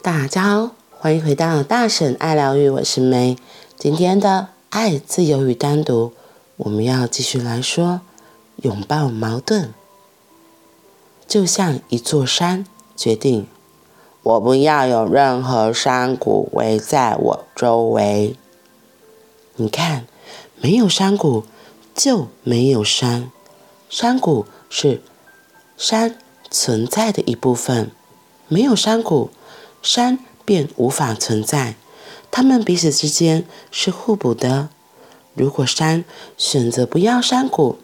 大家好，欢迎回到大婶爱疗愈，我是梅。今天的爱、自由与单独，我们要继续来说拥抱矛盾。就像一座山，决定我不要有任何山谷围在我周围。你看，没有山谷就没有山，山谷是山存在的一部分，没有山谷，山便无法存在。它们彼此之间是互补的。如果山选择不要山谷，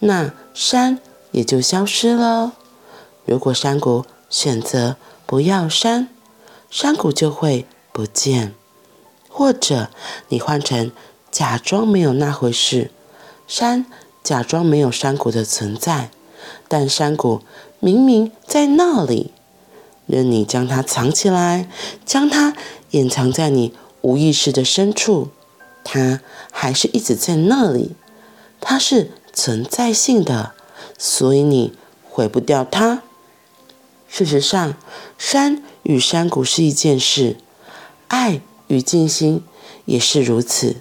那山也就消失了；如果山谷选择不要山，山谷就会不见。或者你换成假装没有那回事，山假装没有山谷的存在，但山谷明明在那里。任你将它藏起来，将它掩藏在你无意识的深处，它还是一直在那里。它是存在性的，所以你毁不掉它。事实上，山与山谷是一件事，爱与静心也是如此，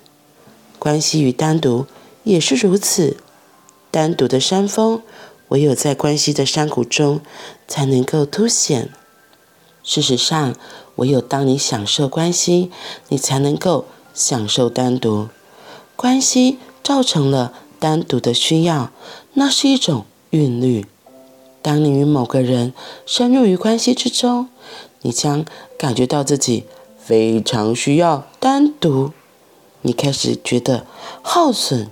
关系与单独也是如此。单独的山峰，唯有在关系的山谷中才能够凸显。事实上，唯有当你享受关系，你才能够享受单独。关系造成了单独的需要，那是一种韵律。当你与某个人深入于关系之中，你将感觉到自己非常需要单独。你开始觉得耗损、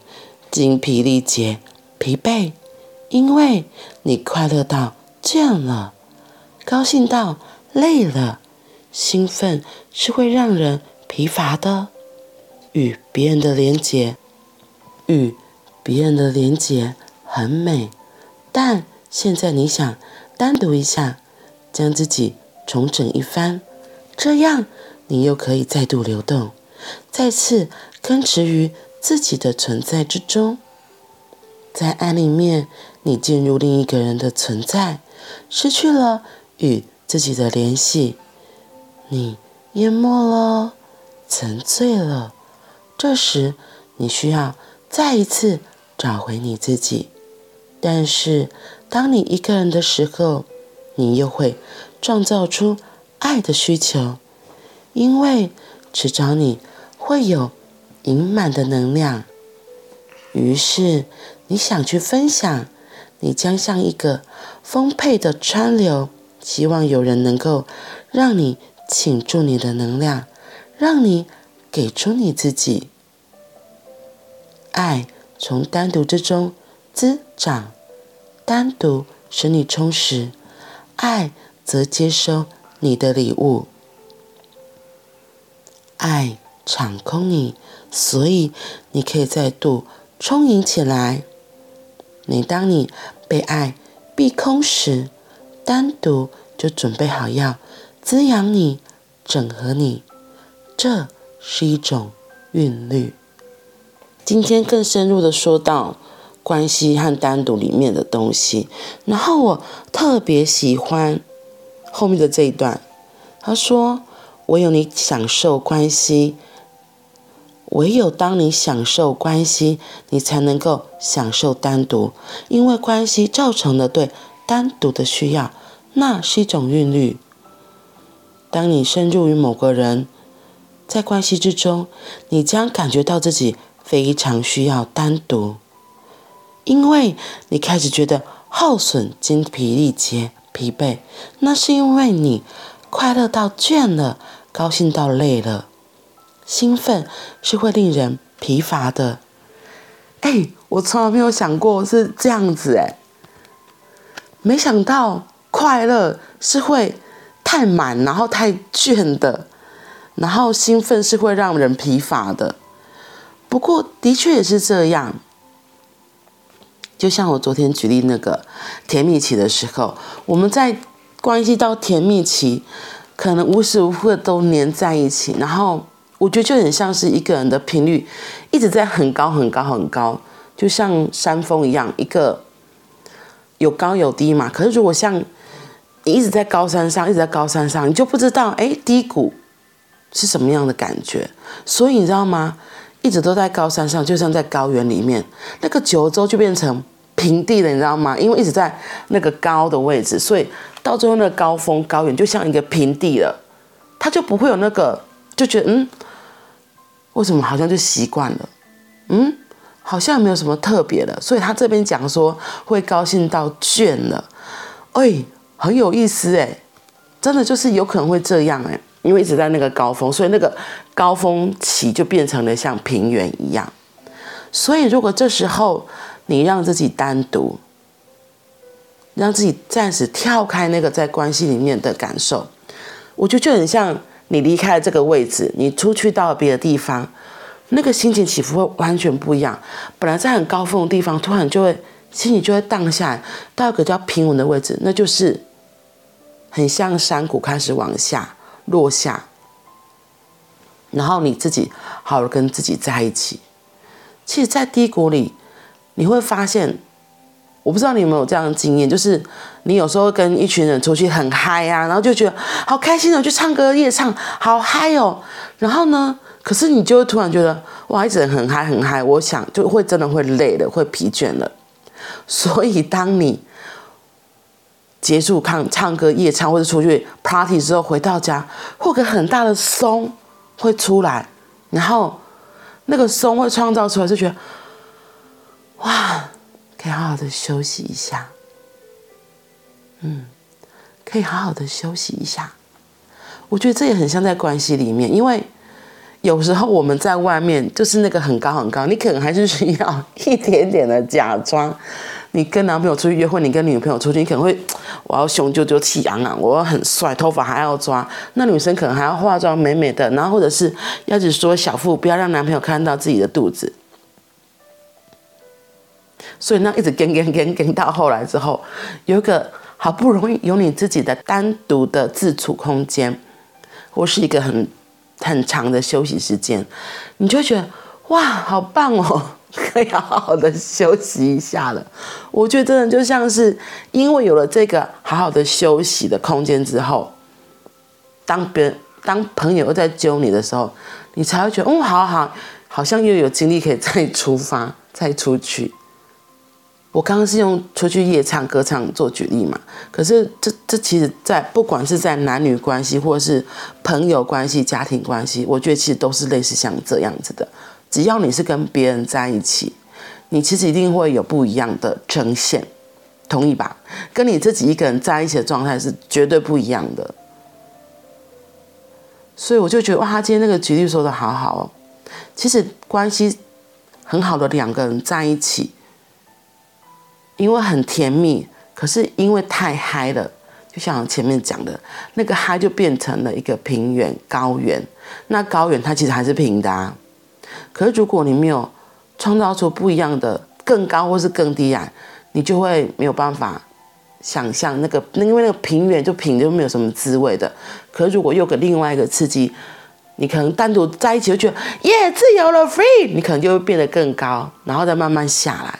精疲力竭、疲惫，因为你快乐到这样了，高兴到。累了，兴奋是会让人疲乏的。与别人的连结，与别人的连结很美，但现在你想单独一下，将自己重整一番，这样你又可以再度流动，再次根植于自己的存在之中。在爱里面，你进入另一个人的存在，失去了与。自己的联系，你淹没了，沉醉了。这时，你需要再一次找回你自己。但是，当你一个人的时候，你又会创造出爱的需求，因为迟早你会有盈满的能量。于是，你想去分享，你将像一个丰沛的川流。希望有人能够让你倾注你的能量，让你给出你自己。爱从单独之中滋长，单独使你充实，爱则接收你的礼物。爱场空你，所以你可以再度充盈起来。每当你被爱逼空时，单独就准备好要滋养你、整合你，这是一种韵律。今天更深入的说到关系和单独里面的东西，然后我特别喜欢后面的这一段。他说：“唯有你享受关系，唯有当你享受关系，你才能够享受单独，因为关系造成了对单独的需要。”那是一种韵律。当你深入于某个人，在关系之中，你将感觉到自己非常需要单独，因为你开始觉得耗损、精疲力竭、疲惫。那是因为你快乐到倦了，高兴到累了。兴奋是会令人疲乏的。哎，我从来没有想过是这样子哎，没想到。快乐是会太满，然后太倦的，然后兴奋是会让人疲乏的。不过，的确也是这样。就像我昨天举例那个甜蜜期的时候，我们在关系到甜蜜期，可能无时无刻都黏在一起，然后我觉得就很像是一个人的频率一直在很高很高很高，就像山峰一样，一个有高有低嘛。可是如果像你一直在高山上，一直在高山上，你就不知道哎，低谷是什么样的感觉。所以你知道吗？一直都在高山上，就像在高原里面，那个九州就变成平地了，你知道吗？因为一直在那个高的位置，所以到最后那个高峰高原就像一个平地了，它就不会有那个就觉得嗯，为什么好像就习惯了，嗯，好像没有什么特别的。所以他这边讲说会高兴到倦了，哎，很有意思哎，真的就是有可能会这样哎。因为一直在那个高峰，所以那个高峰期就变成了像平原一样。所以如果这时候你让自己单独，让自己暂时跳开那个在关系里面的感受，我觉得就很像你离开了这个位置，你出去到别的地方，那个心情起伏会完全不一样。本来在很高峰的地方，突然就会心情就会荡下来，到一个叫平稳的位置，那就是很像山谷开始往下。落下，然后你自己好好跟自己在一起。其实，在低谷里，你会发现，我不知道你有没有这样的经验，就是你有时候跟一群人出去很嗨啊，然后就觉得好开心哦，去唱歌夜唱，好嗨哦。然后呢，可是你就会突然觉得，哇，一直很嗨很嗨，我想就会真的会累了，会疲倦了。所以，当你结束唱唱歌夜唱或者出去 party 之后回到家，会有个很大的松会出来，然后那个松会创造出来，就觉得哇，可以好好的休息一下，嗯，可以好好的休息一下。我觉得这也很像在关系里面，因为有时候我们在外面就是那个很高很高，你可能还是需要一点点的假装。你跟男朋友出去约会，你跟女朋友出去，你可能会，我要雄赳赳气昂昂，我要很帅，头发还要抓。那女生可能还要化妆美美的，然后或者是要只说小腹，不要让男朋友看到自己的肚子。所以那一直跟跟跟跟到后来之后，有一个好不容易有你自己的单独的自处空间，或是一个很很长的休息时间，你就觉得哇，好棒哦。可以好好的休息一下了，我觉得真的就像是因为有了这个好好的休息的空间之后，当别人当朋友又在揪你的时候，你才会觉得，哦，好好，好像又有精力可以再出发，再出去。我刚刚是用出去夜唱歌唱做举例嘛，可是这这其实，在不管是在男女关系，或是朋友关系、家庭关系，我觉得其实都是类似像这样子的。只要你是跟别人在一起，你其实一定会有不一样的呈现，同意吧？跟你自己一个人在一起的状态是绝对不一样的。所以我就觉得哇，他今天那个举例说的好好哦。其实关系很好的两个人在一起，因为很甜蜜，可是因为太嗨了，就像前面讲的，那个嗨就变成了一个平原高原。那高原它其实还是平的啊。可是，如果你没有创造出不一样的更高或是更低啊，你就会没有办法想象那个，因为那个平原就平就没有什么滋味的。可是，如果又给另外一个刺激，你可能单独在一起就觉得耶，自由了，free，你可能就会变得更高，然后再慢慢下来。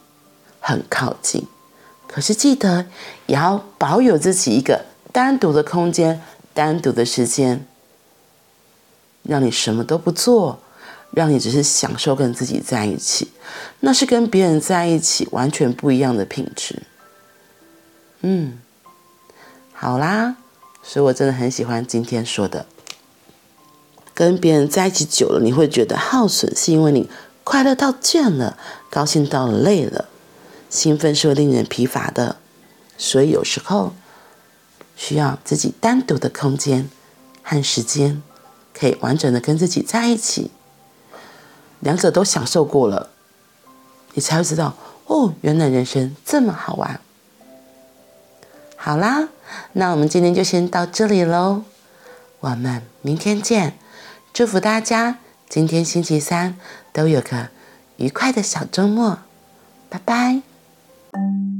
很靠近。可是记得也要保有自己一个单独的空间，单独的时间，让你什么都不做。让你只是享受跟自己在一起，那是跟别人在一起完全不一样的品质。嗯，好啦，所以我真的很喜欢今天说的，跟别人在一起久了，你会觉得耗损，是因为你快乐到倦了，高兴到累了，兴奋是会令人疲乏的，所以有时候需要自己单独的空间和时间，可以完整的跟自己在一起。两者都享受过了，你才会知道哦，原来人生这么好玩。好啦，那我们今天就先到这里喽，我们明天见。祝福大家今天星期三都有个愉快的小周末，拜拜。Thank you.